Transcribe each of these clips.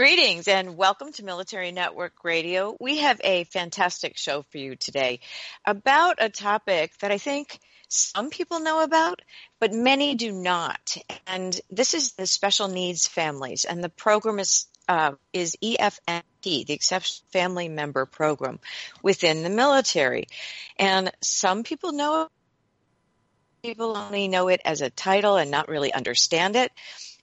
Greetings and welcome to Military Network Radio. We have a fantastic show for you today about a topic that I think some people know about, but many do not. And this is the special needs families, and the program is uh, is EFMP, the Exceptional Family Member Program within the military. And some people know people only know it as a title and not really understand it.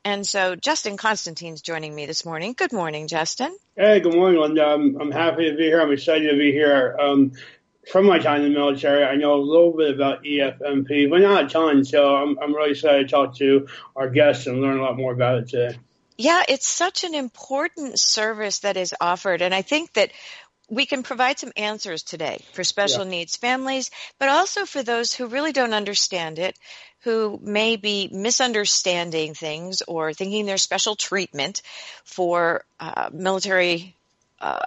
And so Justin Constantine's joining me this morning. Good morning, Justin. Hey, good morning, Linda. I'm, I'm happy to be here. I'm excited to be here. Um, from my time in the military, I know a little bit about EFMP, but not a ton. So I'm, I'm really excited to talk to our guests and learn a lot more about it today. Yeah, it's such an important service that is offered. And I think that we can provide some answers today for special yeah. needs families, but also for those who really don't understand it, who may be misunderstanding things or thinking there's special treatment for uh, military uh,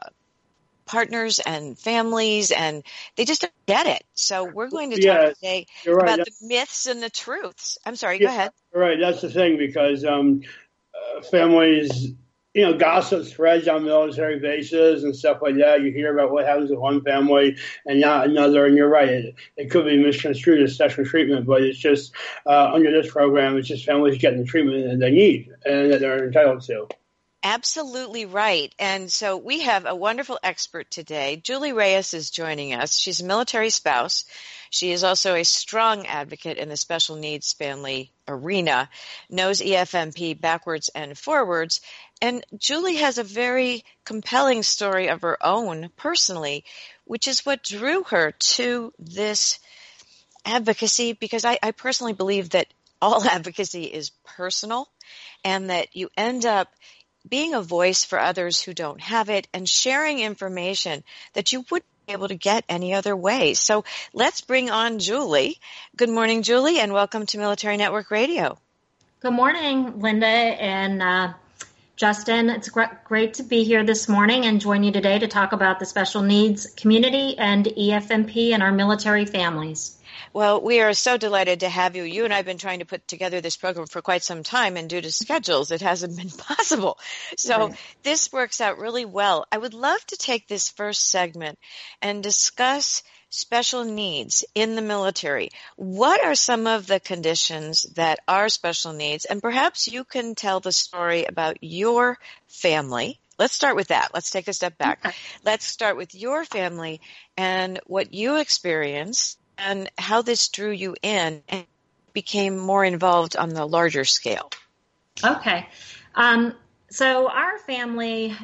partners and families, and they just don't get it. So we're going to talk today right. about That's, the myths and the truths. I'm sorry, yeah, go ahead. Right, that's the thing because um, uh, families you know, gossip spreads on military bases and stuff like that. You hear about what happens with one family and not another, and you're right. It, it could be misconstrued as special treatment, but it's just uh, under this program, it's just families getting the treatment that they need and that they're entitled to. Absolutely right. And so we have a wonderful expert today. Julie Reyes is joining us. She's a military spouse. She is also a strong advocate in the special needs family arena, knows EFMP backwards and forwards. And Julie has a very compelling story of her own personally, which is what drew her to this advocacy because I, I personally believe that all advocacy is personal and that you end up being a voice for others who don't have it and sharing information that you wouldn't be able to get any other way. So let's bring on Julie. Good morning, Julie, and welcome to Military Network Radio. Good morning, Linda and uh, Justin. It's great to be here this morning and join you today to talk about the special needs community and EFMP and our military families. Well, we are so delighted to have you. You and I have been trying to put together this program for quite some time, and due to schedules, it hasn't been possible. So right. this works out really well. I would love to take this first segment and discuss special needs in the military. What are some of the conditions that are special needs? And perhaps you can tell the story about your family. Let's start with that. Let's take a step back. Okay. Let's start with your family and what you experienced and how this drew you in and became more involved on the larger scale. Okay. Um, so our family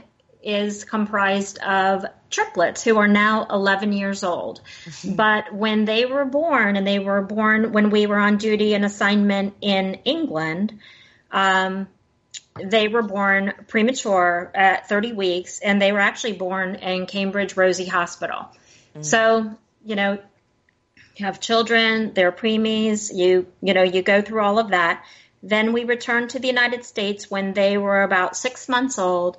is comprised of triplets who are now 11 years old. But when they were born, and they were born when we were on duty and assignment in England, um, they were born premature at 30 weeks, and they were actually born in Cambridge Rosie Hospital. Mm-hmm. So, you know, you have children, they're preemies, you you know, you go through all of that. Then we returned to the United States when they were about six months old,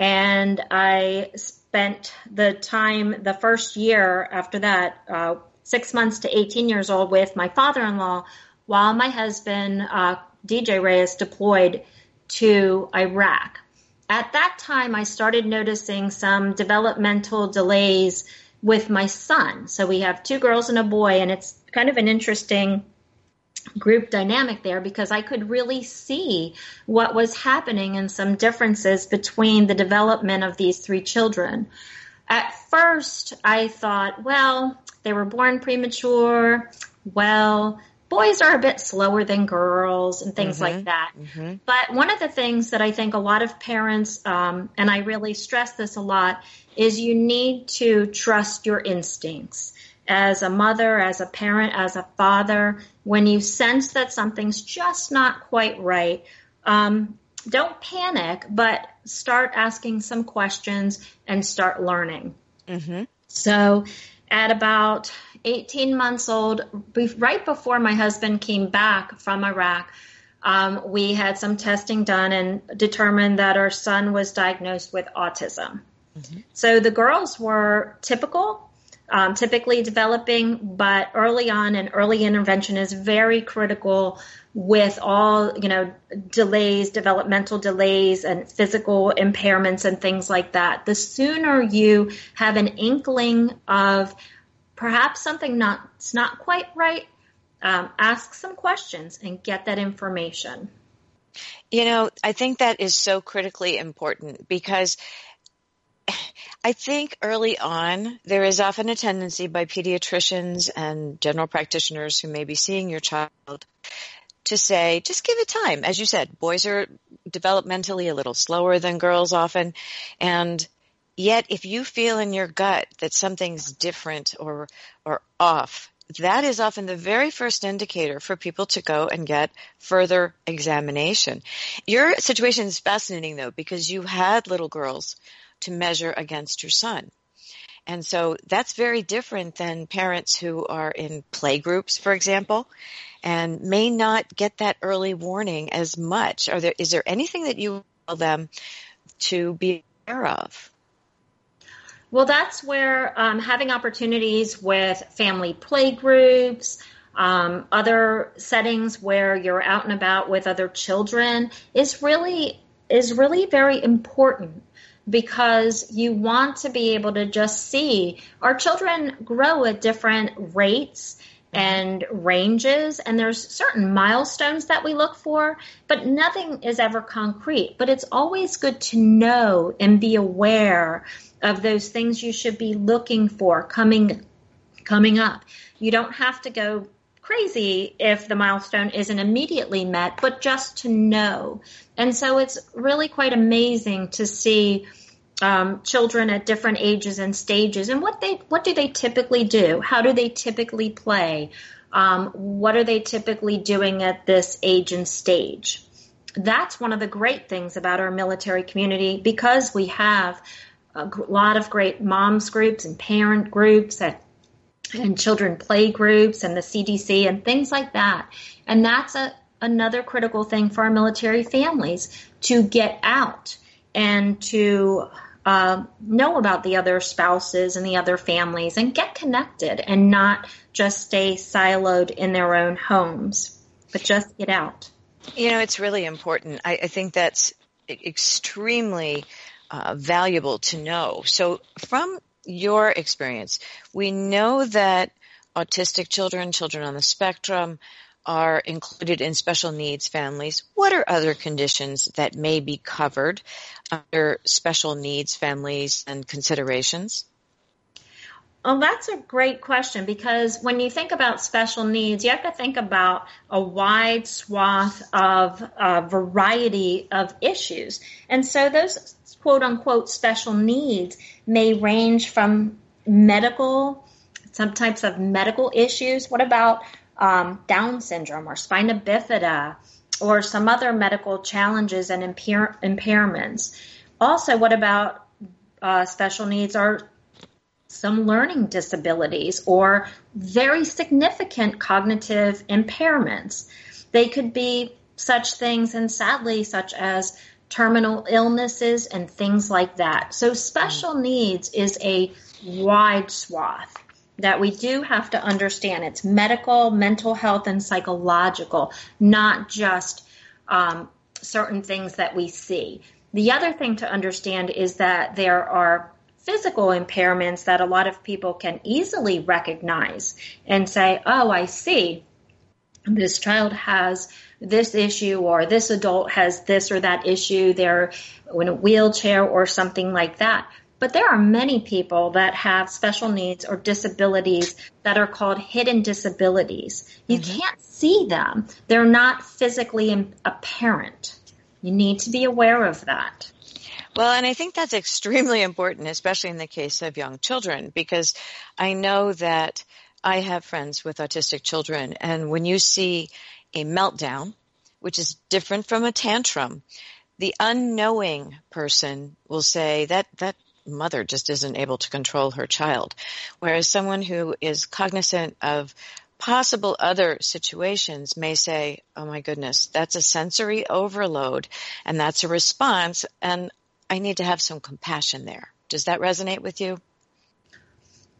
and I spent the time, the first year after that, uh, six months to 18 years old, with my father-in-law, while my husband uh, DJ Reyes deployed to Iraq. At that time, I started noticing some developmental delays with my son. So we have two girls and a boy, and it's kind of an interesting group dynamic there because I could really see what was happening and some differences between the development of these three children. At first, I thought, well, they were born premature. Well, boys are a bit slower than girls and things mm-hmm. like that. Mm-hmm. But one of the things that I think a lot of parents, um, and I really stress this a lot, is you need to trust your instincts. As a mother, as a parent, as a father, when you sense that something's just not quite right, um, don't panic, but start asking some questions and start learning. Mm-hmm. So, at about 18 months old, right before my husband came back from Iraq, um, we had some testing done and determined that our son was diagnosed with autism. Mm-hmm. So the girls were typical um, typically developing, but early on and early intervention is very critical with all, you know, delays, developmental delays and physical impairments and things like that. The sooner you have an inkling of perhaps something not, it's not quite right, um, ask some questions and get that information. You know, I think that is so critically important because I think early on, there is often a tendency by pediatricians and general practitioners who may be seeing your child to say, just give it time. As you said, boys are developmentally a little slower than girls often. And yet, if you feel in your gut that something's different or, or off, that is often the very first indicator for people to go and get further examination. Your situation is fascinating though, because you had little girls to measure against your son. And so that's very different than parents who are in play groups, for example, and may not get that early warning as much. Are there, is there anything that you tell them to be aware of? Well, that's where um, having opportunities with family play groups, um, other settings where you're out and about with other children is really is really very important because you want to be able to just see. Our children grow at different rates and ranges and there's certain milestones that we look for but nothing is ever concrete. But it's always good to know and be aware of those things you should be looking for coming coming up. You don't have to go crazy if the milestone isn't immediately met but just to know. And so it's really quite amazing to see um, children at different ages and stages and what they what do they typically do? How do they typically play? Um, what are they typically doing at this age and stage? That's one of the great things about our military community because we have a lot of great moms groups and parent groups and, and children play groups and the CDC and things like that and that's a, another critical thing for our military families to get out and to uh, know about the other spouses and the other families and get connected and not just stay siloed in their own homes, but just get out. You know, it's really important. I, I think that's extremely uh, valuable to know. So, from your experience, we know that autistic children, children on the spectrum, are included in special needs families. What are other conditions that may be covered under special needs families and considerations? Well, that's a great question because when you think about special needs, you have to think about a wide swath of a variety of issues. And so those quote unquote special needs may range from medical, some types of medical issues. What about um, Down syndrome or spina bifida or some other medical challenges and impair- impairments. Also, what about uh, special needs are some learning disabilities or very significant cognitive impairments. They could be such things, and sadly, such as terminal illnesses and things like that. So, special needs is a wide swath that we do have to understand it's medical, mental health, and psychological, not just um, certain things that we see. The other thing to understand is that there are physical impairments that a lot of people can easily recognize and say, oh, I see this child has this issue or this adult has this or that issue. They're in a wheelchair or something like that. But there are many people that have special needs or disabilities that are called hidden disabilities. You mm-hmm. can't see them. They're not physically apparent. You need to be aware of that. Well, and I think that's extremely important, especially in the case of young children, because I know that I have friends with autistic children, and when you see a meltdown, which is different from a tantrum, the unknowing person will say that that mother just isn't able to control her child. Whereas someone who is cognizant of possible other situations may say, oh my goodness, that's a sensory overload and that's a response and I need to have some compassion there. Does that resonate with you?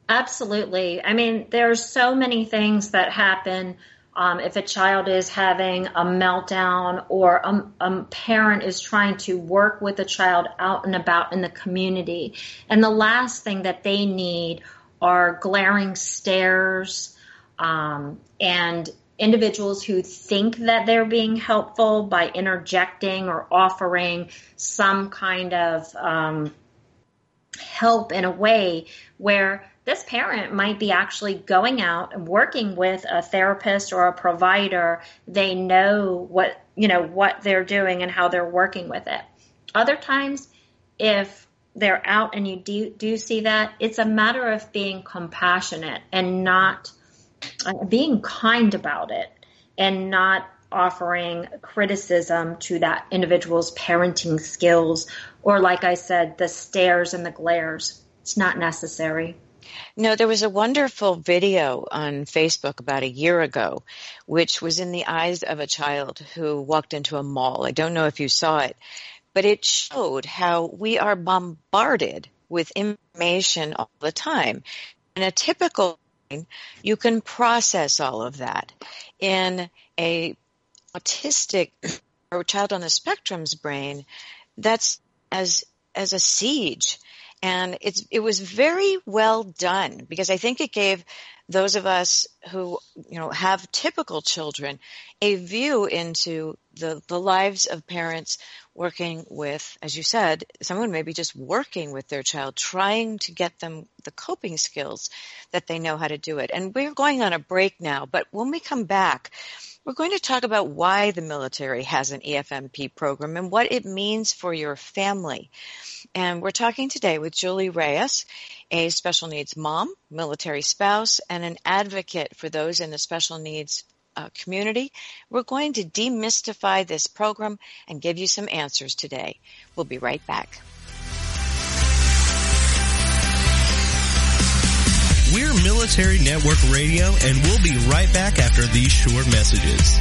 Absolutely. I mean, there's so many things that happen um, if a child is having a meltdown or a, a, parent is trying to work with a child out and about in the community. And the last thing that they need are glaring stares um, and individuals who think that they're being helpful by interjecting or offering some kind of um, help in a way where this parent might be actually going out and working with a therapist or a provider. They know what, you know, what they're doing and how they're working with it. Other times, if they're out and you do, do see that, it's a matter of being compassionate and not uh, being kind about it and not offering criticism to that individual's parenting skills or, like I said, the stares and the glares. It's not necessary. No, there was a wonderful video on Facebook about a year ago, which was in the eyes of a child who walked into a mall. I don't know if you saw it, but it showed how we are bombarded with information all the time. In a typical brain, you can process all of that. In a autistic or child on the spectrum's brain, that's as as a siege and it's it was very well done because I think it gave those of us who you know have typical children a view into the the lives of parents working with as you said someone maybe just working with their child trying to get them the coping skills that they know how to do it. And we're going on a break now but when we come back we're going to talk about why the military has an EFMP program and what it means for your family. And we're talking today with Julie Reyes, a special needs mom, military spouse, and an advocate for those in the special needs uh, community. We're going to demystify this program and give you some answers today. We'll be right back. We're Military Network Radio, and we'll be right back after these short messages.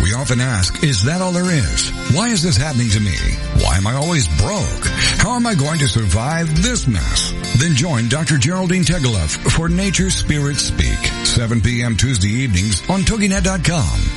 We often ask, is that all there is? Why is this happening to me? Why am I always broke? How am I going to survive this mess? Then join Dr. Geraldine Tegeloff for Nature Spirits Speak, 7 p.m. Tuesday evenings on TogiNet.com.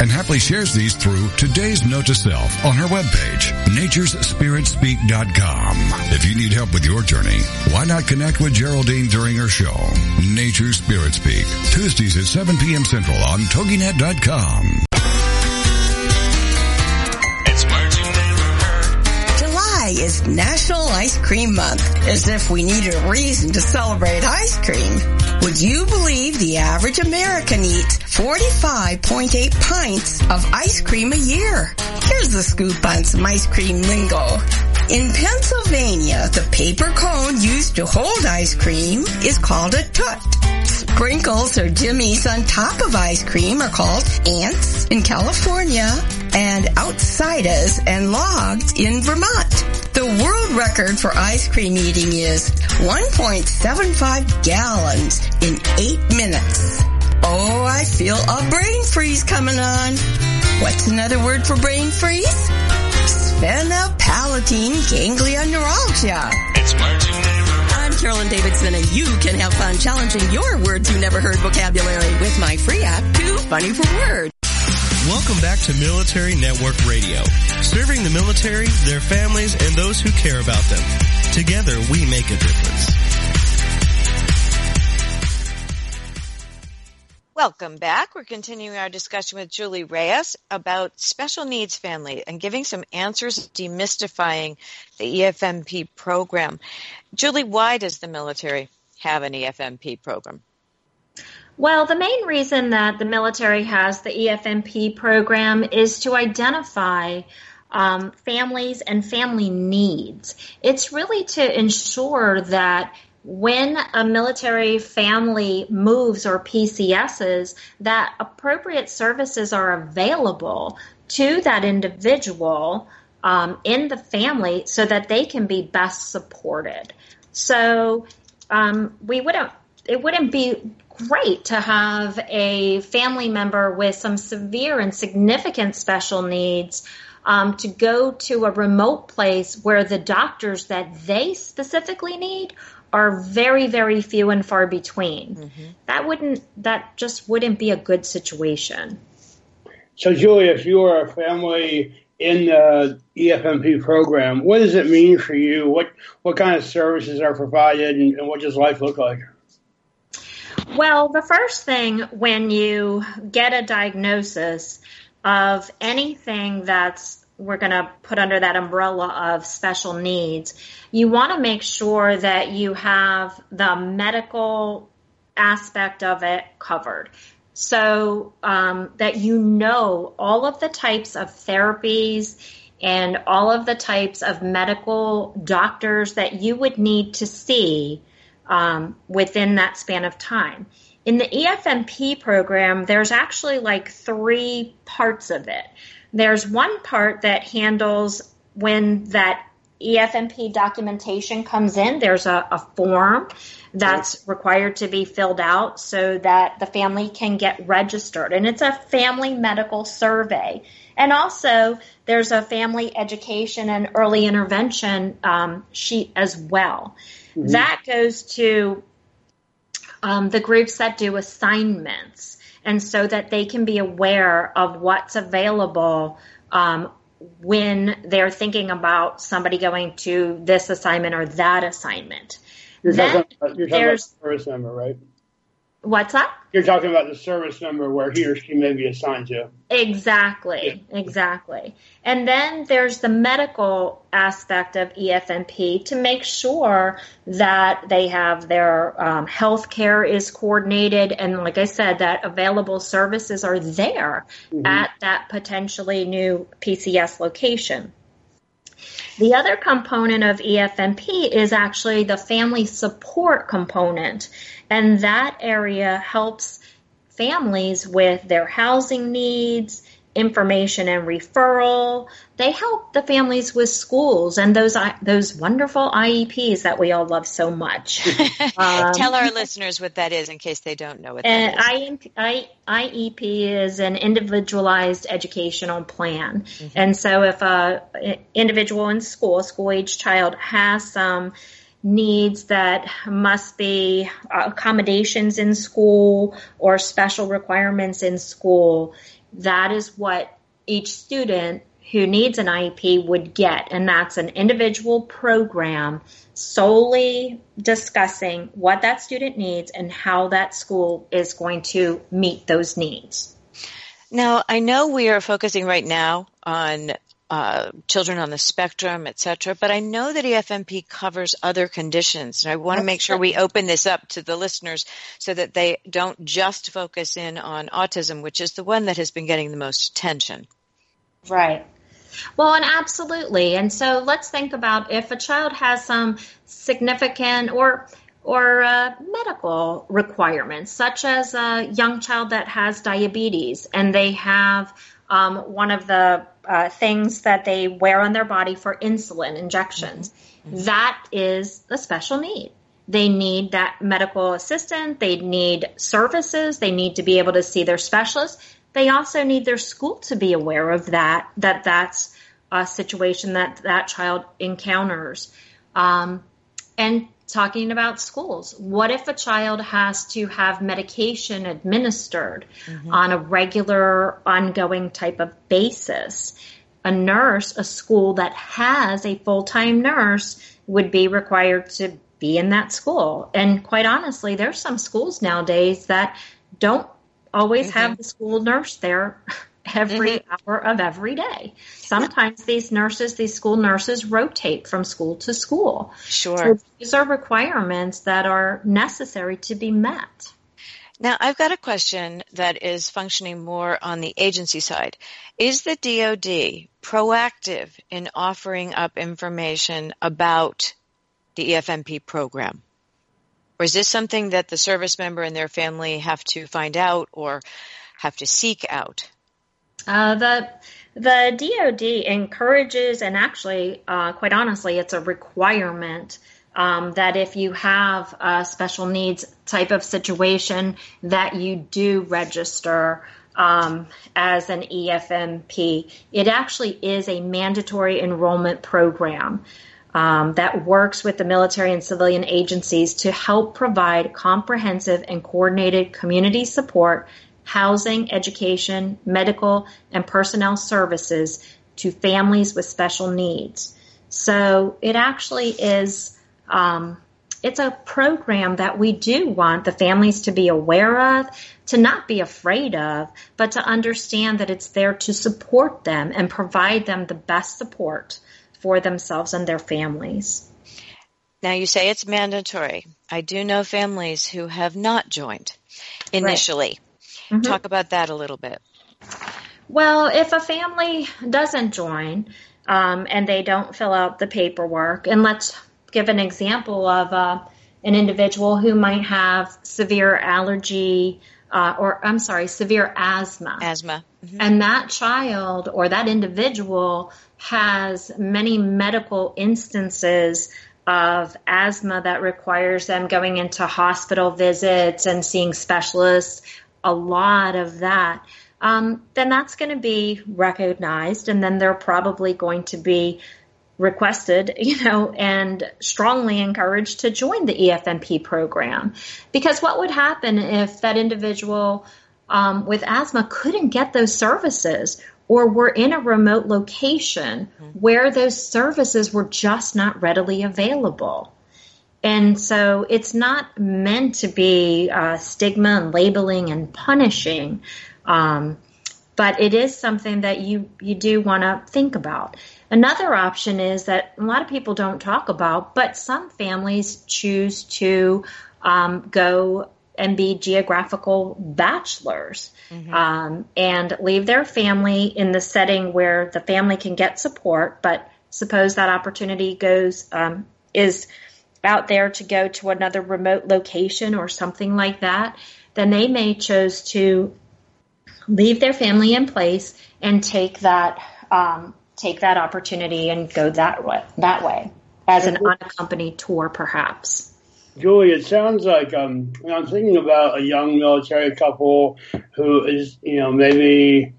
and happily shares these through today's note to self on her webpage, naturespiritspeak.com. If you need help with your journey, why not connect with Geraldine during her show, Nature Spirit Speak, Tuesdays at 7 p.m. Central on TogiNet.com. is National Ice Cream Month, as if we needed a reason to celebrate ice cream. Would you believe the average American eats 45.8 pints of ice cream a year? Here's the scoop on some ice cream lingo. In Pennsylvania, the paper cone used to hold ice cream is called a tut. Sprinkles or jimmies on top of ice cream are called ants in California and outsiders and logs in Vermont. The world record for ice cream eating is 1.75 gallons in 8 minutes. Oh, I feel a brain freeze coming on. What's another word for brain freeze? Sphenopalatine ganglion neuralgia. I'm Carolyn Davidson and you can have fun challenging your words you never heard vocabulary with my free app, Too Funny for Words. Welcome back to Military Network Radio, serving the military, their families, and those who care about them. Together, we make a difference. Welcome back. We're continuing our discussion with Julie Reyes about special needs family and giving some answers demystifying the EFMP program. Julie, why does the military have an EFMP program? Well, the main reason that the military has the EFMP program is to identify um, families and family needs. It's really to ensure that when a military family moves or PCSs, that appropriate services are available to that individual um, in the family so that they can be best supported. So um, we wouldn't. It wouldn't be great to have a family member with some severe and significant special needs um, to go to a remote place where the doctors that they specifically need are very, very few and far between. Mm-hmm. That wouldn't, that just wouldn't be a good situation. So, Julie, if you are a family in the EFMP program, what does it mean for you? What what kind of services are provided, and, and what does life look like? Well, the first thing when you get a diagnosis of anything that's we're going to put under that umbrella of special needs, you want to make sure that you have the medical aspect of it covered. So um, that you know all of the types of therapies and all of the types of medical doctors that you would need to see um, within that span of time. In the EFMP program, there's actually like three parts of it. There's one part that handles when that EFMP documentation comes in. There's a, a form that's required to be filled out so that the family can get registered. And it's a family medical survey. And also, there's a family education and early intervention um, sheet as well. Mm-hmm. That goes to um, the groups that do assignments and so that they can be aware of what's available um, when they're thinking about somebody going to this assignment or that assignment. You're then talking, about, you're talking about service number, right? What's that? You're talking about the service number where he or she may be assigned to. Exactly, yeah. exactly. And then there's the medical aspect of EFMP to make sure that they have their um, health care is coordinated. And like I said, that available services are there mm-hmm. at that potentially new PCS location. The other component of EFMP is actually the family support component, and that area helps families with their housing needs, information and referral. They help the families with schools and those those wonderful IEPs that we all love so much. um, Tell our listeners what that is in case they don't know what that is. I, IEP is an individualized educational plan, mm-hmm. and so if a individual in school, school age child, has some needs that must be accommodations in school or special requirements in school that is what each student who needs an IEP would get. And that's an individual program solely discussing what that student needs and how that school is going to meet those needs. Now, I know we are focusing right now on uh, children on the spectrum, etc. But I know that EFMP covers other conditions, and I want to make sure we open this up to the listeners so that they don't just focus in on autism, which is the one that has been getting the most attention. Right. Well, and absolutely. And so let's think about if a child has some significant or or uh, medical requirements, such as a young child that has diabetes and they have um, one of the uh, things that they wear on their body for insulin injections. Mm-hmm. That is a special need. They need that medical assistant. They need services. They need to be able to see their specialist. They also need their school to be aware of that, that that's a situation that that child encounters. Um, and talking about schools. What if a child has to have medication administered mm-hmm. on a regular, ongoing type of basis? A nurse, a school that has a full time nurse would be required to be in that school. And quite honestly, there's some schools nowadays that don't always mm-hmm. have the school nurse there every mm-hmm. hour of every day. Sometimes these nurses, these school nurses rotate from school to school. Sure. So these are requirements that are necessary to be met. Now, I've got a question that is functioning more on the agency side. Is the DoD proactive in offering up information about the EFMP program? Or is this something that the service member and their family have to find out or have to seek out? Uh, the the DoD encourages, and actually, uh, quite honestly, it's a requirement um, that if you have a special needs type of situation, that you do register um, as an EFMP. It actually is a mandatory enrollment program. Um, that works with the military and civilian agencies to help provide comprehensive and coordinated community support, housing, education, medical, and personnel services to families with special needs. So it actually is um, it's a program that we do want the families to be aware of, to not be afraid of, but to understand that it's there to support them and provide them the best support for themselves and their families. Now you say it's mandatory. I do know families who have not joined initially. Right. Mm-hmm. Talk about that a little bit. Well, if a family doesn't join um, and they don't fill out the paperwork, and let's give an example of uh, an individual who might have severe allergy uh, or I'm sorry, severe asthma. Asthma. Mm-hmm. And that child or that individual has many medical instances of asthma that requires them going into hospital visits and seeing specialists, a lot of that. Um, then that's going to be recognized, and then they're probably going to be requested, you know, and strongly encouraged to join the EFMP program. Because what would happen if that individual um, with asthma couldn't get those services or were in a remote location mm-hmm. where those services were just not readily available? And so it's not meant to be uh, stigma and labeling and punishing, um, but it is something that you, you do want to think about. Another option is that a lot of people don't talk about, but some families choose to um, go and be geographical bachelors mm-hmm. um, and leave their family in the setting where the family can get support. But suppose that opportunity goes um, is out there to go to another remote location or something like that, then they may choose to leave their family in place and take that um, take that opportunity and go that way, that way as an unaccompanied tour, perhaps. Julie, it sounds like um, I'm thinking about a young military couple who is, you know, maybe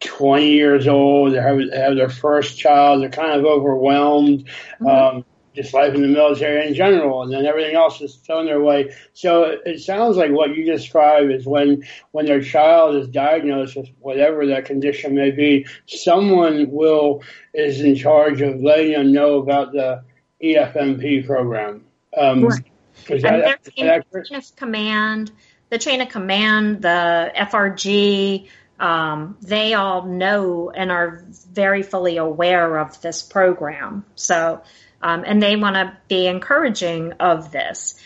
20 years old. They have, have their first child. They're kind of overwhelmed. Mm-hmm. Um, just life in the military in general, and then everything else is thrown their way. So it, it sounds like what you describe is when when their child is diagnosed with whatever that condition may be, someone will is in charge of letting them know about the EFMP program. Um, right. and that, chain, chain of command, the chain of command, the FRG. Um, they all know and are very fully aware of this program. So um, and they want to be encouraging of this.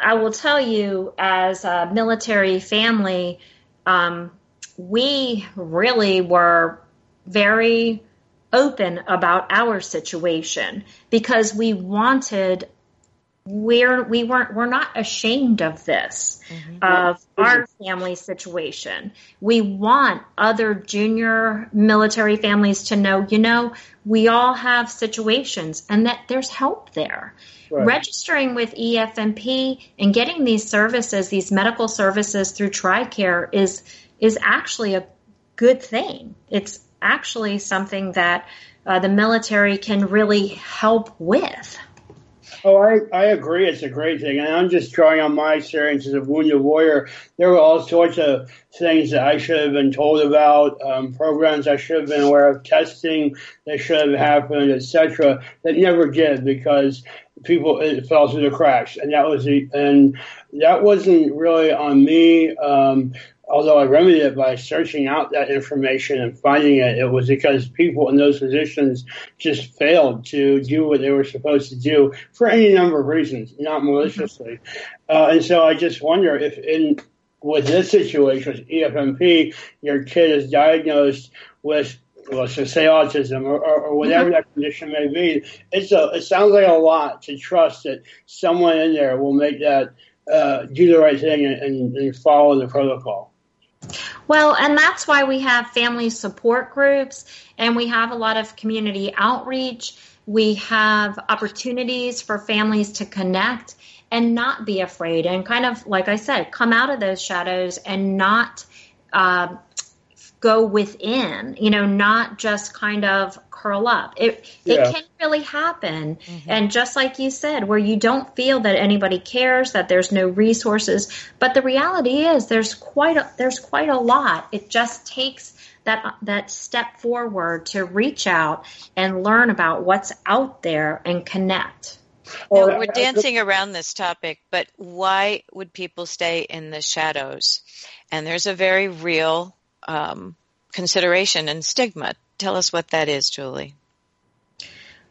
I will tell you, as a military family, um, we really were very open about our situation because we wanted we're we weren't we're not ashamed of this mm-hmm. of our family situation. We want other junior military families to know you know we all have situations and that there's help there. Right. registering with efmp and getting these services these medical services through tricare is is actually a good thing. It's actually something that uh, the military can really help with Oh, I, I agree. It's a great thing. And I'm just drawing on my experience as a wounded warrior. There were all sorts of things that I should have been told about, um, programs I should have been aware of, testing that should have happened, etc. That never did because people it fell through the cracks, and that was the, and that wasn't really on me. Um, although I remedied it by searching out that information and finding it, it was because people in those positions just failed to do what they were supposed to do for any number of reasons, not maliciously. Uh, and so I just wonder if in with this situation with EFMP, your kid is diagnosed with let's just say autism or, or, or whatever that condition may be. It's a, it sounds like a lot to trust that someone in there will make that uh, do the right thing and, and, and follow the protocol. Well, and that's why we have family support groups and we have a lot of community outreach. We have opportunities for families to connect and not be afraid and kind of, like I said, come out of those shadows and not uh, go within, you know, not just kind of curl up. It yeah. it can really happen. Mm-hmm. And just like you said, where you don't feel that anybody cares, that there's no resources, but the reality is there's quite a, there's quite a lot. It just takes that that step forward to reach out and learn about what's out there and connect. Now, we're dancing around this topic, but why would people stay in the shadows? And there's a very real um, consideration and stigma. Tell us what that is, Julie.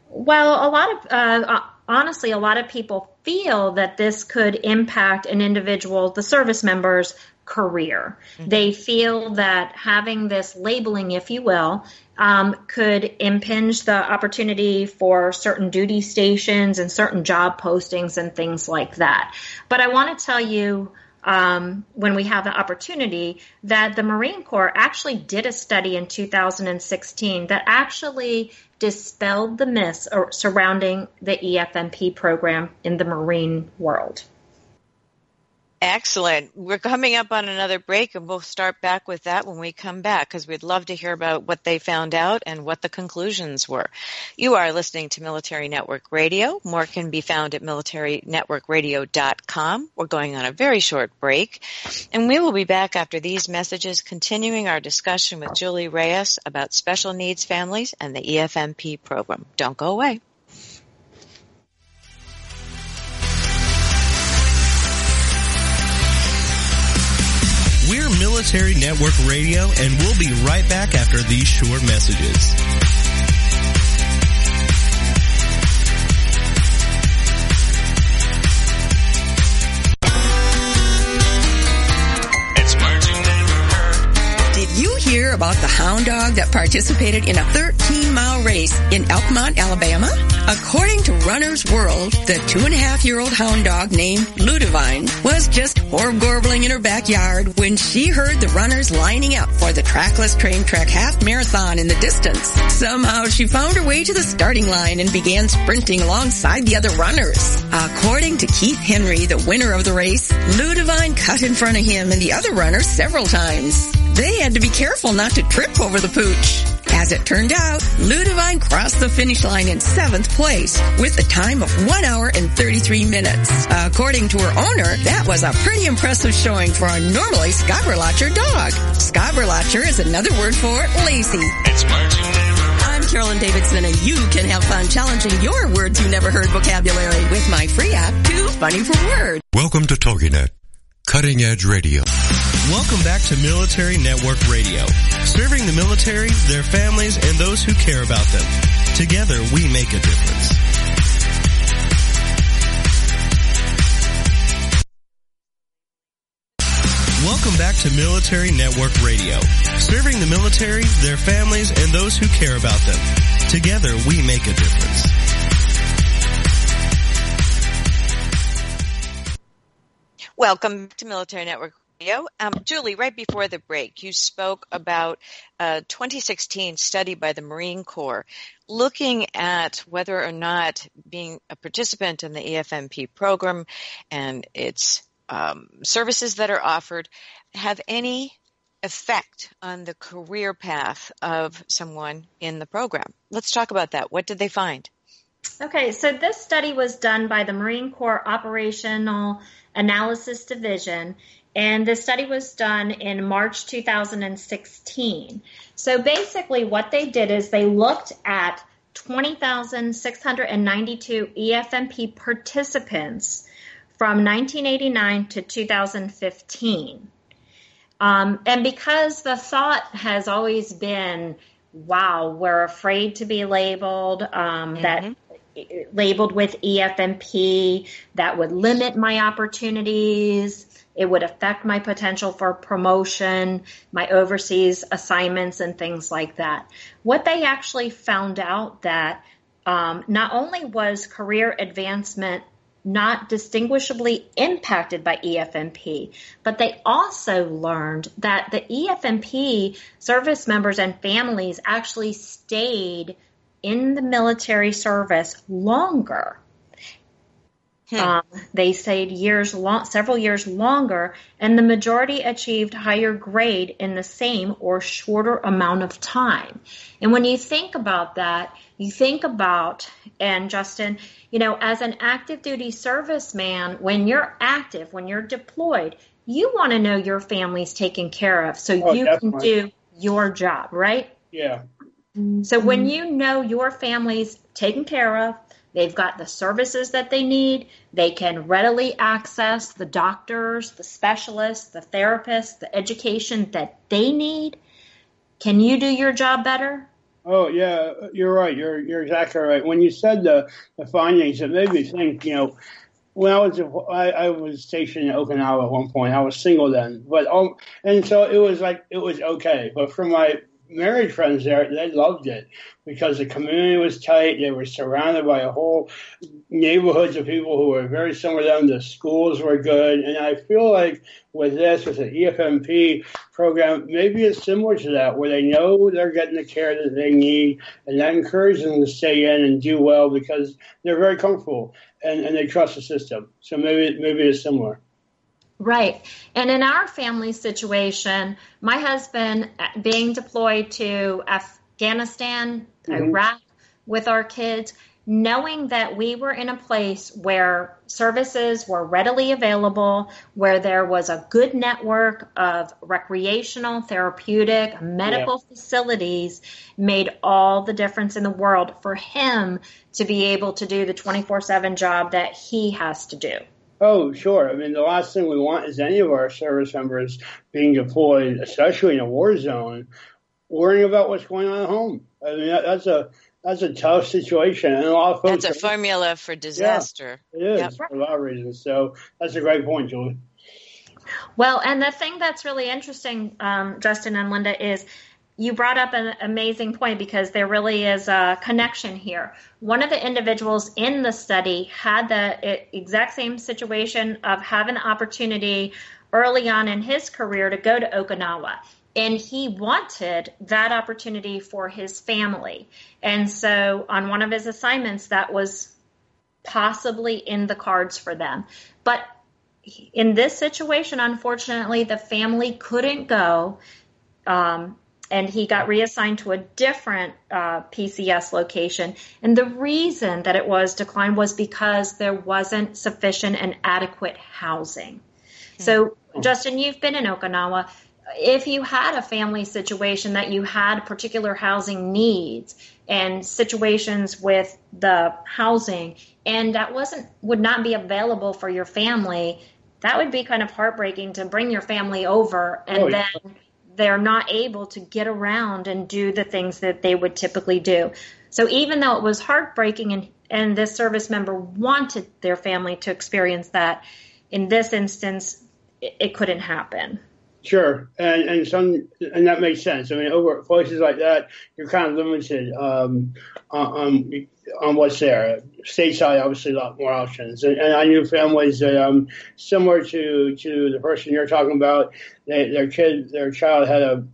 Well, a lot of uh, honestly, a lot of people feel that this could impact an individual, the service member's career. Mm-hmm. They feel that having this labeling, if you will, um, could impinge the opportunity for certain duty stations and certain job postings and things like that. But I want to tell you um, when we have the opportunity that the Marine Corps actually did a study in 2016 that actually dispelled the myths surrounding the EFMP program in the Marine world. Excellent. We're coming up on another break and we'll start back with that when we come back because we'd love to hear about what they found out and what the conclusions were. You are listening to Military Network Radio. More can be found at militarynetworkradio.com. We're going on a very short break and we will be back after these messages continuing our discussion with Julie Reyes about special needs families and the EFMP program. Don't go away. Military Network Radio, and we'll be right back after these short messages. Hear about the hound dog that participated in a 13 mile race in Elkmont, Alabama? According to Runner's World, the two and a half year old hound dog named Ludivine was just horb-gorbling in her backyard when she heard the runners lining up for the trackless train track half marathon in the distance. Somehow she found her way to the starting line and began sprinting alongside the other runners. According to Keith Henry, the winner of the race, Ludivine cut in front of him and the other runners several times. They had to be careful not to trip over the pooch. As it turned out, Ludivine crossed the finish line in seventh place with a time of 1 hour and 33 minutes. According to her owner, that was a pretty impressive showing for a normally Schaberlacher dog. Schaberlacher is another word for lazy. It's I'm Carolyn Davidson and you can have fun challenging your words you never heard vocabulary with my free app, Too Funny for Word. Welcome to TogiNet, cutting edge radio. Welcome back to Military Network Radio, serving the military, their families, and those who care about them. Together, we make a difference. Welcome back to Military Network Radio, serving the military, their families, and those who care about them. Together, we make a difference. Welcome to Military Network Radio. um, Julie, right before the break, you spoke about a 2016 study by the Marine Corps looking at whether or not being a participant in the EFMP program and its um, services that are offered have any effect on the career path of someone in the program. Let's talk about that. What did they find? Okay, so this study was done by the Marine Corps Operational Analysis Division, and the study was done in March 2016. So basically, what they did is they looked at 20,692 EFMP participants from 1989 to 2015. Um, and because the thought has always been, wow, we're afraid to be labeled, um, mm-hmm. that labeled with EFMP, that would limit my opportunities. It would affect my potential for promotion, my overseas assignments, and things like that. What they actually found out that um, not only was career advancement not distinguishably impacted by EFMP, but they also learned that the EFMP service members and families actually stayed in the military service longer Hmm. Um, they stayed years long, several years longer, and the majority achieved higher grade in the same or shorter amount of time. And when you think about that, you think about, and Justin, you know, as an active duty serviceman, when you're active, when you're deployed, you want to know your family's taken care of so oh, you definitely. can do your job, right? Yeah. So when you know your family's taken care of, They've got the services that they need. They can readily access the doctors, the specialists, the therapists, the education that they need. Can you do your job better? Oh yeah, you're right. You're you're exactly right. When you said the the findings, it made me think. You know, when I was I, I was stationed in Okinawa at one point. I was single then, but um, and so it was like it was okay. But for my married friends there, they loved it because the community was tight. They were surrounded by a whole neighborhoods of people who were very similar to them. The schools were good. And I feel like with this, with the EFMP program, maybe it's similar to that, where they know they're getting the care that they need and that encourages them to stay in and do well because they're very comfortable and, and they trust the system. So maybe, maybe it's similar. Right. And in our family situation, my husband uh, being deployed to Afghanistan, mm-hmm. Iraq with our kids, knowing that we were in a place where services were readily available, where there was a good network of recreational, therapeutic, medical yeah. facilities, made all the difference in the world for him to be able to do the 24 7 job that he has to do. Oh, sure. I mean, the last thing we want is any of our service members being deployed, especially in a war zone, worrying about what's going on at home. I mean, that, that's a that's a tough situation, and a lot of folks. That's a formula for disaster. Yeah, it is yep. for a lot of reasons. So that's a great point, Julie. Well, and the thing that's really interesting, um, Justin and Linda, is you brought up an amazing point because there really is a connection here. One of the individuals in the study had the exact same situation of having the opportunity early on in his career to go to Okinawa. And he wanted that opportunity for his family. And so on one of his assignments, that was possibly in the cards for them. But in this situation, unfortunately, the family couldn't go. Um, and he got reassigned to a different uh, PCS location. And the reason that it was declined was because there wasn't sufficient and adequate housing. So, Justin, you've been in Okinawa. If you had a family situation that you had particular housing needs and situations with the housing, and that wasn't would not be available for your family, that would be kind of heartbreaking to bring your family over and oh, yeah. They're not able to get around and do the things that they would typically do. So even though it was heartbreaking and, and this service member wanted their family to experience that, in this instance, it, it couldn't happen. Sure, and and some and that makes sense. I mean, over places like that, you're kind of limited um, on, on what's there. Stateside, obviously, a lot more options. And, and I knew families that um, similar to to the person you're talking about. They, their kid, their child had a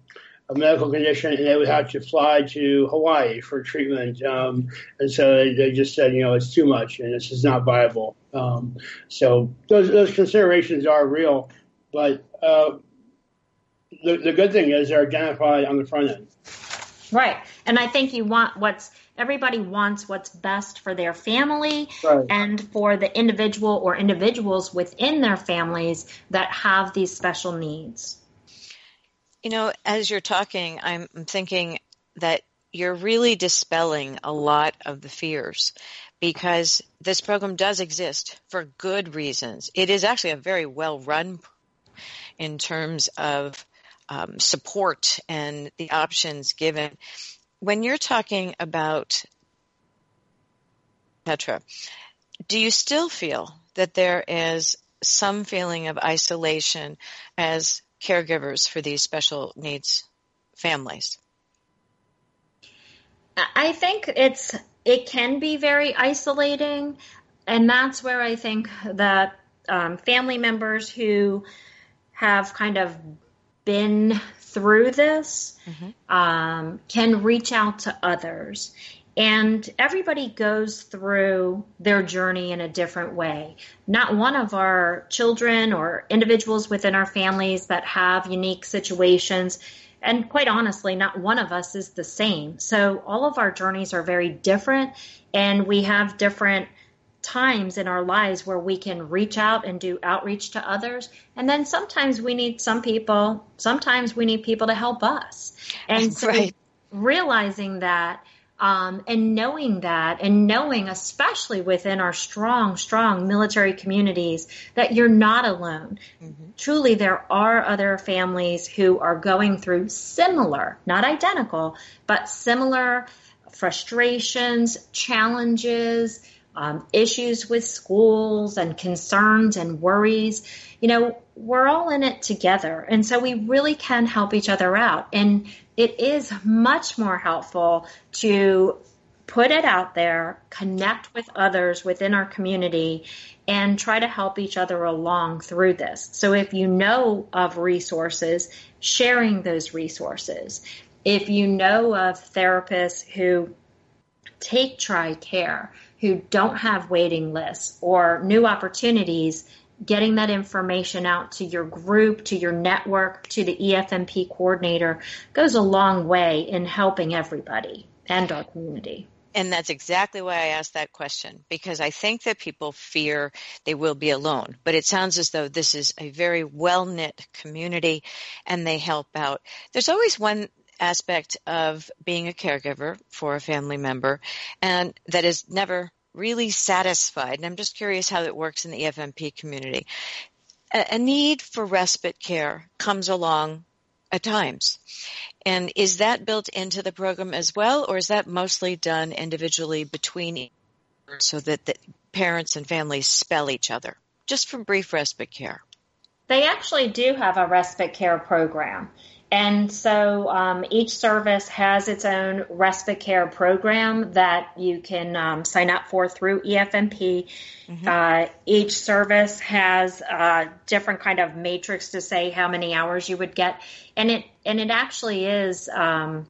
a medical condition and they would have to fly to Hawaii for treatment. Um, and so they, they, just said, you know, it's too much and this is not viable. Um, so those, those considerations are real, but uh, the, the good thing is they're identified on the front end. Right. And I think you want what's everybody wants what's best for their family right. and for the individual or individuals within their families that have these special needs. You know, as you're talking, I'm thinking that you're really dispelling a lot of the fears because this program does exist for good reasons. It is actually a very well run in terms of um, support and the options given. When you're talking about Petra, do you still feel that there is some feeling of isolation as caregivers for these special needs families? I think it's it can be very isolating, and that's where I think that um, family members who have kind of been through this mm-hmm. um, can reach out to others. And everybody goes through their journey in a different way. Not one of our children or individuals within our families that have unique situations and quite honestly, not one of us is the same. So all of our journeys are very different, and we have different times in our lives where we can reach out and do outreach to others. And then sometimes we need some people, sometimes we need people to help us. And so right. realizing that um, and knowing that, and knowing, especially within our strong, strong military communities, that you're not alone. Mm-hmm. Truly, there are other families who are going through similar, not identical, but similar frustrations, challenges, um, issues with schools, and concerns and worries. You know, we're all in it together. And so we really can help each other out. And it is much more helpful to put it out there, connect with others within our community, and try to help each other along through this. So if you know of resources, sharing those resources. If you know of therapists who take TRICARE, who don't have waiting lists or new opportunities, getting that information out to your group, to your network, to the EFMP coordinator goes a long way in helping everybody and our community. And that's exactly why I asked that question because I think that people fear they will be alone. But it sounds as though this is a very well knit community and they help out. There's always one aspect of being a caregiver for a family member and that is never really satisfied, and I'm just curious how it works in the EFMP community. A, a need for respite care comes along at times. And is that built into the program as well, or is that mostly done individually between so that the parents and families spell each other? Just for brief respite care. They actually do have a respite care program. And so um, each service has its own respite care program that you can um, sign up for through EFMP. Mm-hmm. Uh, each service has a different kind of matrix to say how many hours you would get, and it and it actually is um,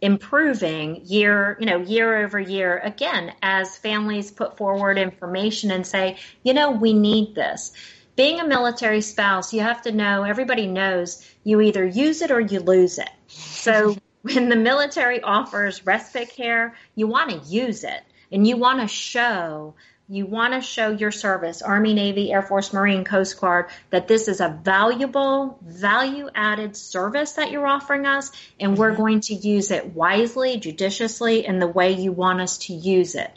improving year you know year over year again as families put forward information and say you know we need this being a military spouse, you have to know, everybody knows you either use it or you lose it. So when the military offers respite care, you want to use it and you want to show you want to show your service, Army, Navy, Air Force, Marine, Coast Guard, that this is a valuable, value added service that you're offering us, and we're mm-hmm. going to use it wisely, judiciously, in the way you want us to use it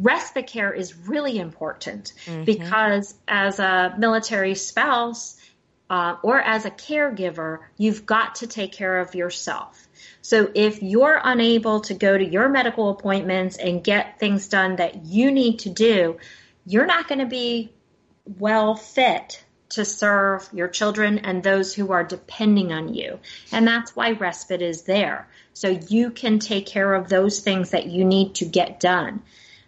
respite care is really important mm-hmm. because as a military spouse uh, or as a caregiver, you've got to take care of yourself. So if you're unable to go to your medical appointments and get things done that you need to do, you're not going to be well fit to serve your children and those who are depending on you. And that's why respite is there. So you can take care of those things that you need to get done.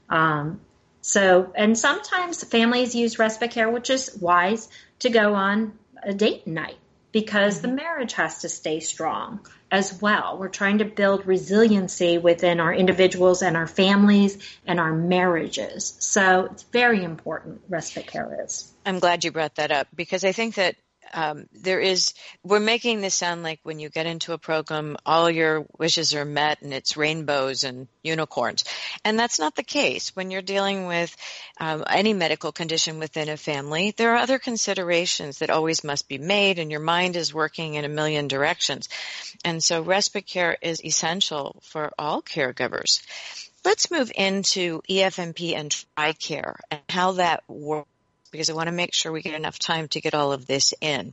Um, so, and sometimes families use respite care, which is wise to go on a date night because mm-hmm. the marriage has to stay strong as well. We're trying to build resiliency within our individuals and our families and our marriages. So it's very important, respite care is. I'm glad you brought that up because I think that um, there is we're making this sound like when you get into a program all your wishes are met and it's rainbows and unicorns. And that's not the case. When you're dealing with um, any medical condition within a family there are other considerations that always must be made and your mind is working in a million directions. And so respite care is essential for all caregivers. Let's move into efmp and tricare and how that works because I want to make sure we get enough time to get all of this in.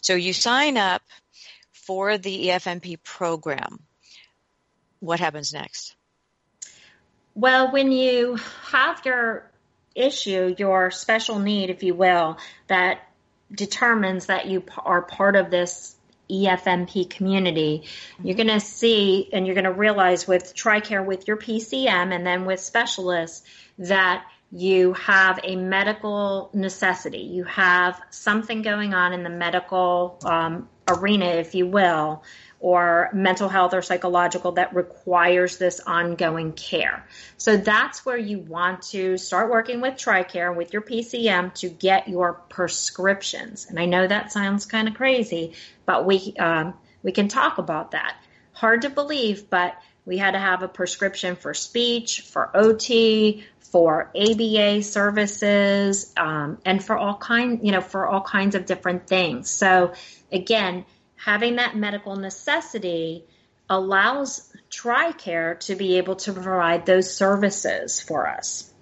So you sign up for the EFMP program. What happens next? Well, when you have your issue, your special need, if you will, that determines that you are part of this EFMP community, you're going to see and you're going to realize with TRICARE, with your PCM, and then with specialists that you have a medical necessity, you have something going on in the medical um, arena, if you will, or mental health or psychological that requires this ongoing care. So that's where you want to start working with TRICARE with your PCM to get your prescriptions. And I know that sounds kind of crazy, but we um, we can talk about that. Hard to believe, but we had to have a prescription for speech, for OT, for ABA services, um, and for all kind, you know, for all kinds of different things. So again, having that medical necessity allows TRICARE to be able to provide those services for us.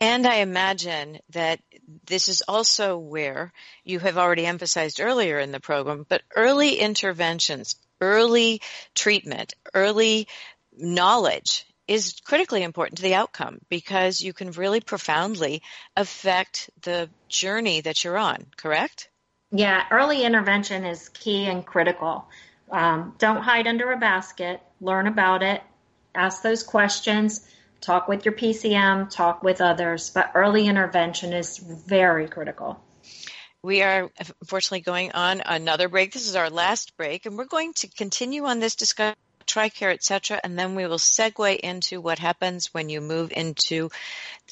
And I imagine that this is also where you have already emphasized earlier in the program, but early interventions, early treatment, early knowledge is critically important to the outcome because you can really profoundly affect the journey that you're on, correct? Yeah, early intervention is key and critical. Um, don't hide under a basket, learn about it, ask those questions, talk with your PCM, talk with others, but early intervention is very critical. We are unfortunately going on another break. This is our last break, and we're going to continue on this discussion TRICARE, etc., and then we will segue into what happens when you move into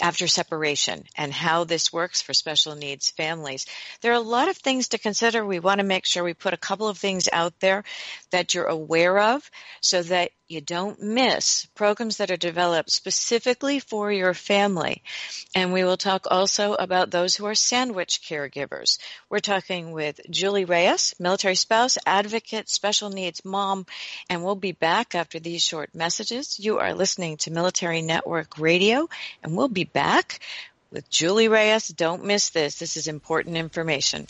after separation and how this works for special needs families. There are a lot of things to consider. We want to make sure we put a couple of things out there that you're aware of so that you don't miss programs that are developed specifically for your family. And we will talk also about those who are sandwich caregivers. We're talking with Julie Reyes, military spouse, advocate, special needs mom, and we'll be back after these short messages. You are listening to Military Network Radio, and we'll be back with Julie Reyes. Don't miss this. This is important information.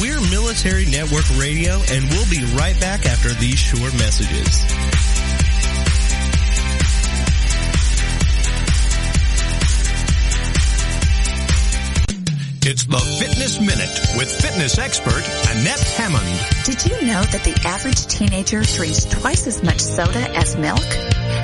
We're Military Network Radio, and we'll be right back after these short messages. It's the Fitness Minute with fitness expert Annette Hammond. Did you know that the average teenager drinks twice as much soda as milk?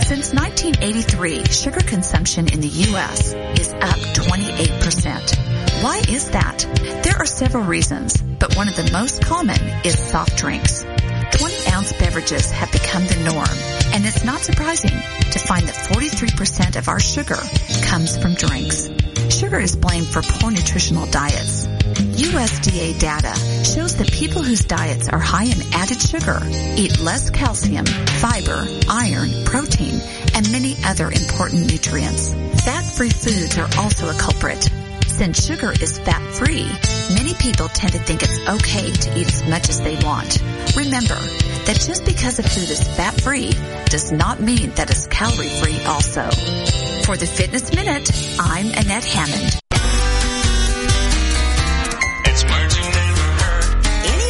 Since 1983, sugar consumption in the U.S. is up 28%. Why is that? There are several reasons, but one of the most common is soft drinks. 20 ounce beverages have become the norm, and it's not surprising to find that 43% of our sugar comes from drinks. Sugar is blamed for poor nutritional diets. USDA data shows that people whose diets are high in added sugar eat less calcium, fiber, iron, protein, and many other important nutrients. Fat-free foods are also a culprit. Since sugar is fat-free, many people tend to think it's okay to eat as much as they want. Remember that just because a food is fat-free does not mean that it's calorie-free also. For the Fitness Minute, I'm Annette Hammond.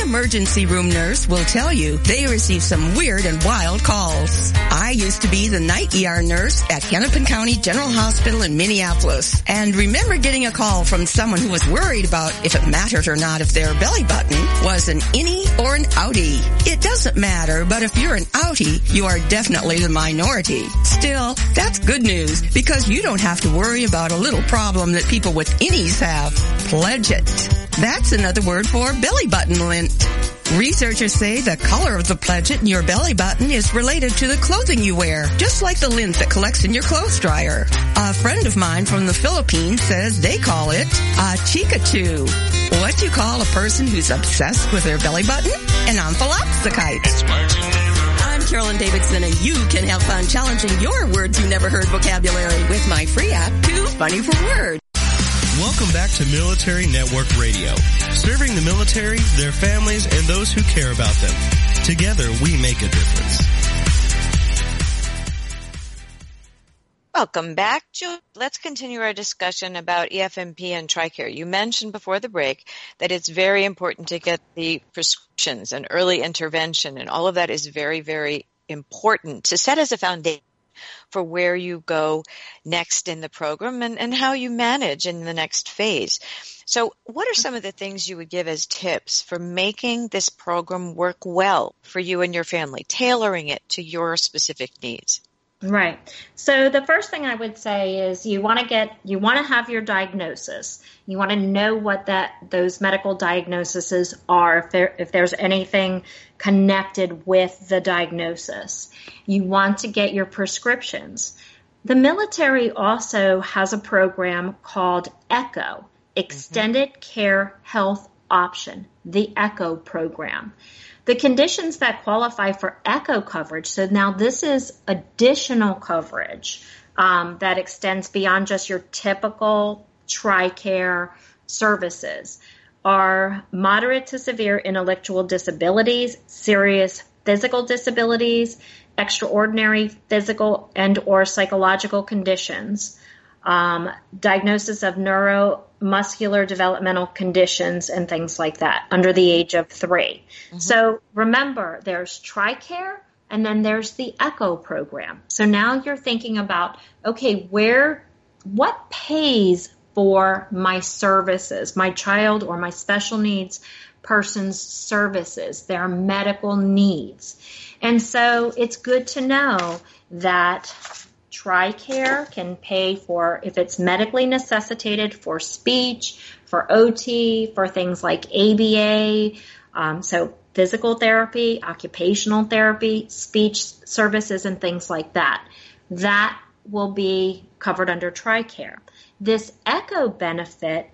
Emergency room nurse will tell you they receive some weird and wild calls. I used to be the night ER nurse at Hennepin County General Hospital in Minneapolis and remember getting a call from someone who was worried about if it mattered or not if their belly button was an innie or an outie. It doesn't matter, but if you're an outie, you are definitely the minority. Still, that's good news because you don't have to worry about a little problem that people with innies have. Pledge it. That's another word for belly button lint. Researchers say the color of the plaget in your belly button is related to the clothing you wear, just like the lint that collects in your clothes dryer. A friend of mine from the Philippines says they call it a chikatu. What do you call a person who's obsessed with their belly button? An omphalopsychite. I'm Carolyn Davidson and you can have fun challenging your words you never heard vocabulary with my free app, Too Funny for Words. Welcome back to Military Network Radio, serving the military, their families, and those who care about them. Together, we make a difference. Welcome back. Julie, let's continue our discussion about EFMP and TRICARE. You mentioned before the break that it's very important to get the prescriptions and early intervention, and all of that is very, very important to set as a foundation for where you go next in the program and, and how you manage in the next phase. So what are some of the things you would give as tips for making this program work well for you and your family, tailoring it to your specific needs? Right. So the first thing I would say is you want to get you want to have your diagnosis. You want to know what that those medical diagnoses are if there if there's anything connected with the diagnosis. You want to get your prescriptions. The military also has a program called ECHO, Extended mm-hmm. Care Health Option, the ECHO program. The conditions that qualify for ECHO coverage, so now this is additional coverage um, that extends beyond just your typical TRICARE services, are moderate to severe intellectual disabilities, serious physical disabilities, extraordinary physical and or psychological conditions, um, diagnosis of neuromuscular developmental conditions and things like that under the age of 3 mm-hmm. So remember, there's TRICARE and then there's the ECHO program. So now you're thinking about, okay, where, what pays for my services, my child or my special needs person's services, their medical needs. And so it's good to know that TRICARE can pay for, if it's medically necessitated, for speech, for OT, for things like ABA, um, so physical therapy, occupational therapy, speech services, and things like that. That will be covered under TRICARE. This ECHO benefit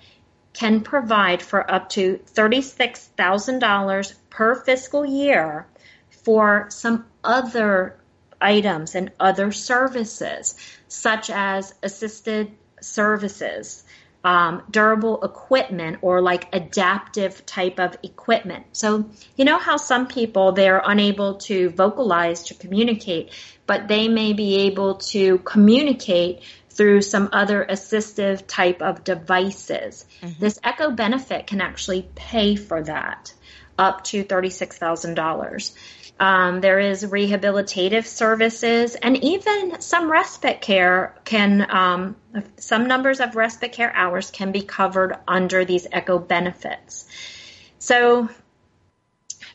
can provide for up to $36,000 per fiscal year for some other items and other services, such as assisted services, um, durable equipment, or like adaptive type of equipment. So, you know how some people they're unable to vocalize to communicate, but they may be able to communicate through some other assistive type of devices. Mm-hmm. This Echo benefit can actually pay for that up to $36,000. Um, there is rehabilitative services and even some respite care can, um, some numbers of respite care hours can be covered under these ECHO benefits. So,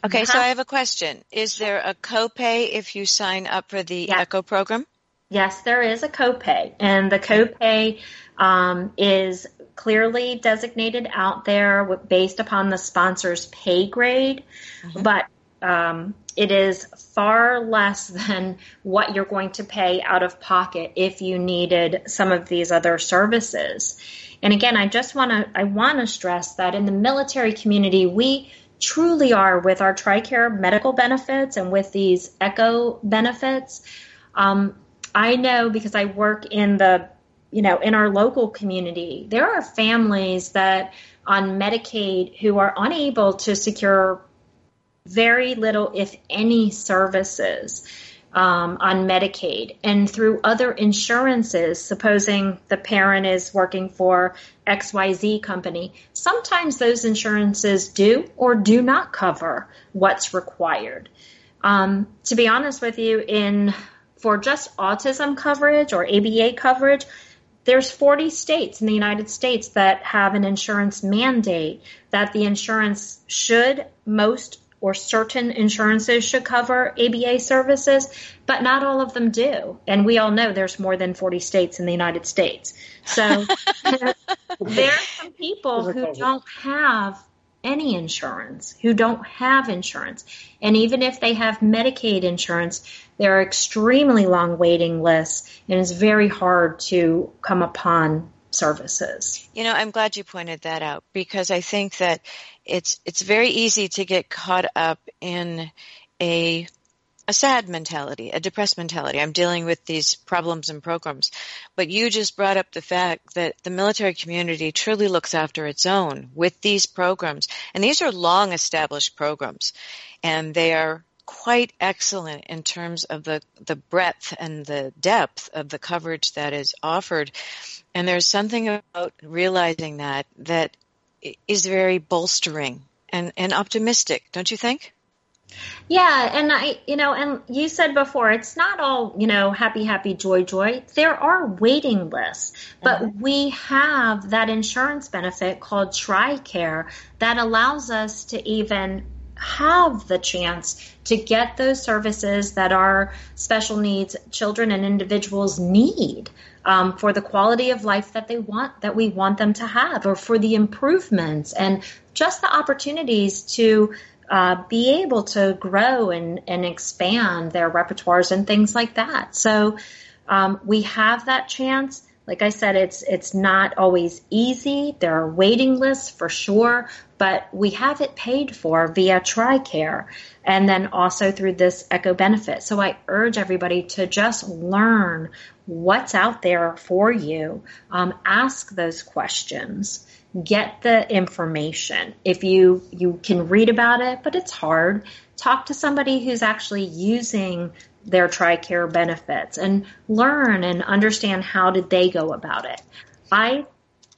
okay, so I have a question. Is there a copay if you sign up for the yeah. ECHO program? Yes, there is a copay, and the copay um, is clearly designated out there based upon the sponsor's pay grade, mm-hmm. but um, it is far less than what you're going to pay out of pocket if you needed some of these other services. And again, I just want to I want to stress that in the military community, we truly are with our TRICARE medical benefits and with these ECHO benefits. Um, I know because I work in the you know in our local community, there are families that on Medicaid who are unable to secure very little, if any, services um, on Medicaid and through other insurances, supposing the parent is working for XYZ company, sometimes those insurances do or do not cover what's required. Um, to be honest with you, in for just autism coverage or ABA coverage, there's 40 states in the United States that have an insurance mandate that the insurance should most or certain insurances should cover ABA services, but not all of them do. And we all know there's more than 40 states in the United States. So there are some people who don't have any insurance, who don't have insurance. And even if they have Medicaid insurance, there are extremely long waiting lists and it's very hard to come upon services. You know, I'm glad you pointed that out because I think that it's it's very easy to get caught up in a a sad mentality, a depressed mentality. I'm dealing with these problems and programs. But you just brought up the fact that the military community truly looks after its own with these programs. And these are long established programs. And they are quite excellent in terms of the, the breadth and the depth of the coverage that is offered. And there's something about realizing that that is very bolstering and, and optimistic, don't you think? Yeah, and I, you know, and you said before, it's not all, you know, happy, happy, joy, joy. There are waiting lists, but mm-hmm. we have that insurance benefit called TRICARE that allows us to even have the chance to get those services that our special needs children and individuals need um, for the quality of life that they want that we want them to have or for the improvements and just the opportunities to uh, be able to grow and, and expand their repertoires and things like that. So um, we have that chance. Like I said, it's it's not always easy. There are waiting lists for sure, but we have it paid for via TRICARE and then also through this Echo benefit. So I urge everybody to just learn what's out there for you. Um, ask those questions get the information. If you you can read about it, but it's hard, talk to somebody who's actually using their TRICARE benefits and learn and understand how did they go about it. I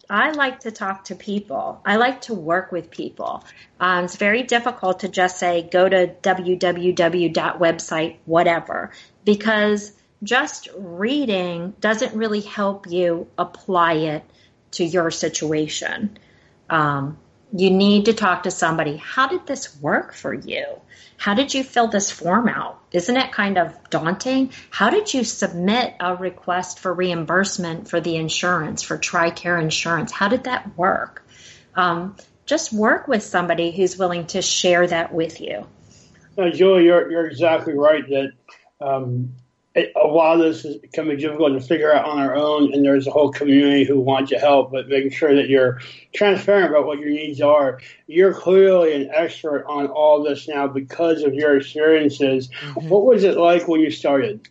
I like to talk to people. I like to work with people. Um, it's very difficult to just say go to www.website whatever because just reading doesn't really help you apply it to your situation. Um, you need to talk to somebody. How did this work for you? How did you fill this form out? Isn't it kind of daunting? How did you submit a request for reimbursement for the insurance, for TRICARE insurance? How did that work? Um, just work with somebody who's willing to share that with you. Now, Julie, you're, you're exactly right that um, it, a lot of this is, can be difficult to figure out on our own, and there's a whole community who want to help, but making sure that you're transparent about what your needs are. You're clearly an expert on all this now because of your experiences. Mm-hmm. What was it like when you started?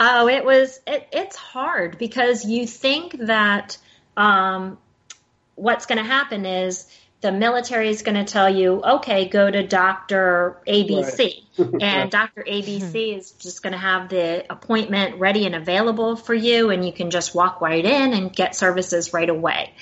Oh, it was. It, it's hard because you think that um, what's going to happen is the military is going to tell you, okay, go to Dr. ABC. Right. and Dr. ABC hmm. is just going to have the appointment ready and available for you, and you can just walk right in and get services right away.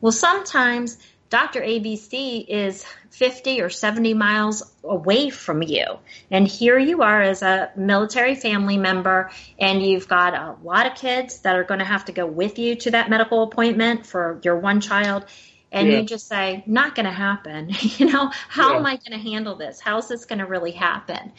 Well, sometimes Dr. ABC is 50 or 70 miles away from you. And here you are as a military family member, and you've got a lot of kids that are going to have to go with you to that medical appointment for your one child and yeah. you just say, not going to happen. you know, how yeah. am I going to handle this? How is this going to really happen?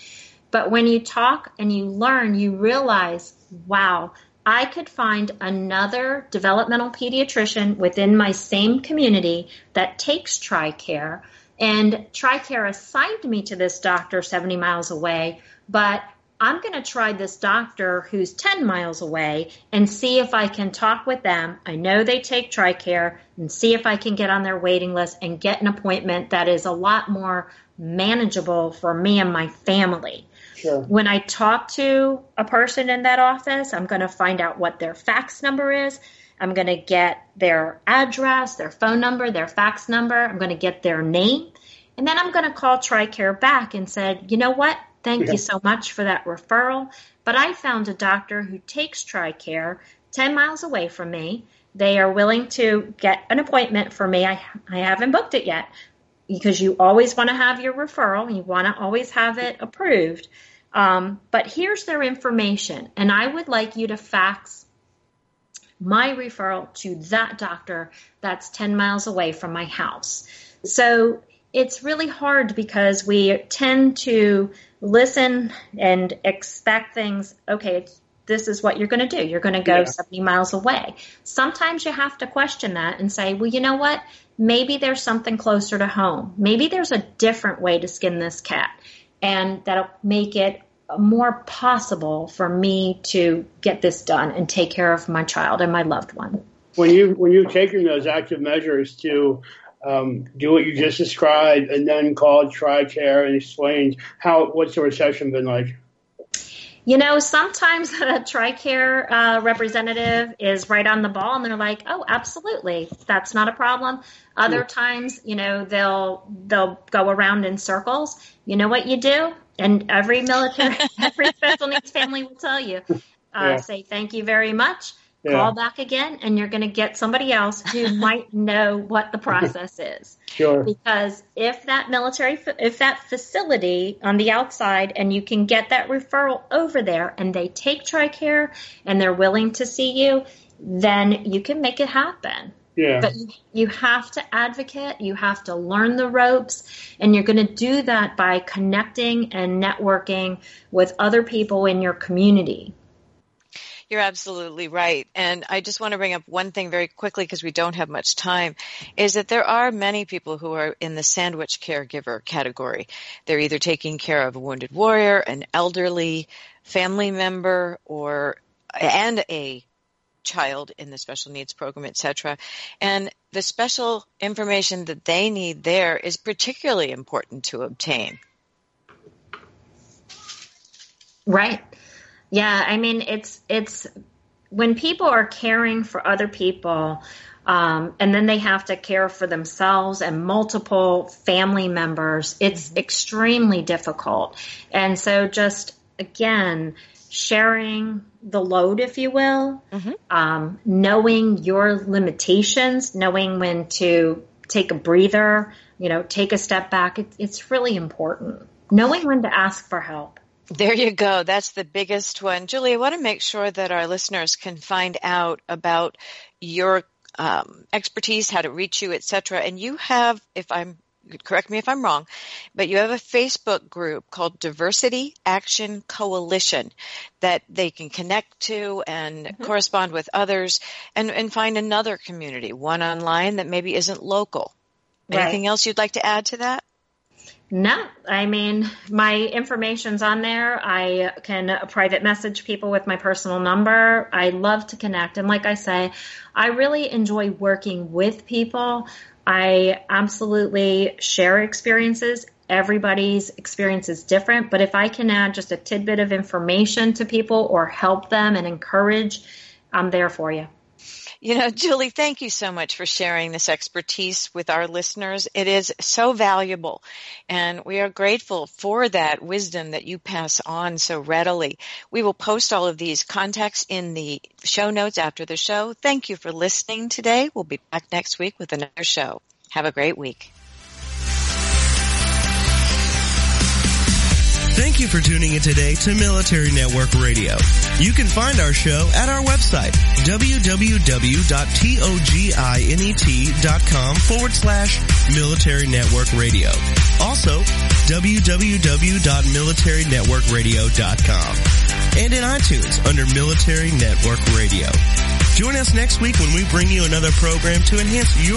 But when you talk and you learn, you realize, wow, I could find another developmental pediatrician within my same community that takes TRICARE. And TRICARE assigned me to this doctor 70 miles away, but I'm going to try this doctor who's 10 miles away and see if I can talk with them. I know they take TRICARE and see if I can get on their waiting list and get an appointment that is a lot more manageable for me and my family. Sure. When I talk to a person in that office, I'm going to find out what their fax number is. I'm going to get their address, their phone number, their fax number. I'm going to get their name. And then I'm going to call TRICARE back and said, you know what? Thank yeah. you so much for that referral. But I found a doctor who takes TRICARE 10 miles away from me. They are willing to get an appointment for me. I, I haven't booked it yet because you always want to have your referral. You want to always have it approved. Um, but here's their information, and I would like you to fax my referral to that doctor that's 10 miles away from my house. So it's really hard because we tend to listen and expect things. Okay, this is what you're going to do. You're going to go Yeah. 70 miles away. Sometimes you have to question that and say, well, you know what? Maybe there's something closer to home. Maybe there's a different way to skin this cat. And that'll make it more possible for me to get this done and take care of my child and my loved one. when you when you're taking those active measures to um, do what you just described, and then call TRICARE and explain how what's the reception been like? You know, sometimes a TRICARE uh, representative is right on the ball and they're like, "Oh, absolutely, that's not a problem." Other Yeah. times, you know, they'll they'll go around in circles. You know what you do? And every military, every special needs family will tell you, uh, Yeah. say thank you very much. Yeah. Call back again, and you're going to get somebody else who might know what the process is Sure. because if that military if that facility on the outside and you can get that referral over there and they take TRICARE and they're willing to see you then you can make it happen Yeah. but you, you have to advocate you have to learn the ropes and you're going to do that by connecting and networking with other people in your community You're absolutely right. And I just want to bring up one thing very quickly because we don't have much time is that there are many people who are in the sandwich caregiver category. They're either taking care of a wounded warrior, an elderly family member, or and a child in the special needs program, etc. And the special information that they need there is particularly important to obtain. Right. Yeah, I mean it's it's when people are caring for other people um, and then they have to care for themselves and multiple family members, it's extremely difficult. And so just again, sharing the load, if you will, um, knowing your limitations, knowing when to take a breather, you know, take a step back, it, it's really important. Knowing when to ask for help. There you go. That's the biggest one. Julie, I want to make sure that our listeners can find out about your um, expertise, how to reach you, etc. And you have, if I'm correct me if I'm wrong, but you have a Facebook group called Diversity Action Coalition that they can connect to and correspond with others and, and find another community, one online that maybe isn't local. Right. Anything else you'd like to add to that? No, I mean, my information's on there. I can private message people with my personal number. I love to connect. And like I say, I really enjoy working with people. I absolutely share experiences. Everybody's experience is different, but if I can add just a tidbit of information to people or help them and encourage, I'm there for you. You know, Julie, thank you so much for sharing this expertise with our listeners. It is so valuable, and we are grateful for that wisdom that you pass on so readily. We will post all of these contacts in the show notes after the show. Thank you for listening today. We'll be back next week with another show. Have a great week. Thank you for tuning in today to Military Network Radio. You can find our show at our website, www.toginet.com forward slash Military Network Radio. Also, www.militarynetworkradio.com. And in iTunes under Military Network Radio. Join us next week when we bring you another program to enhance your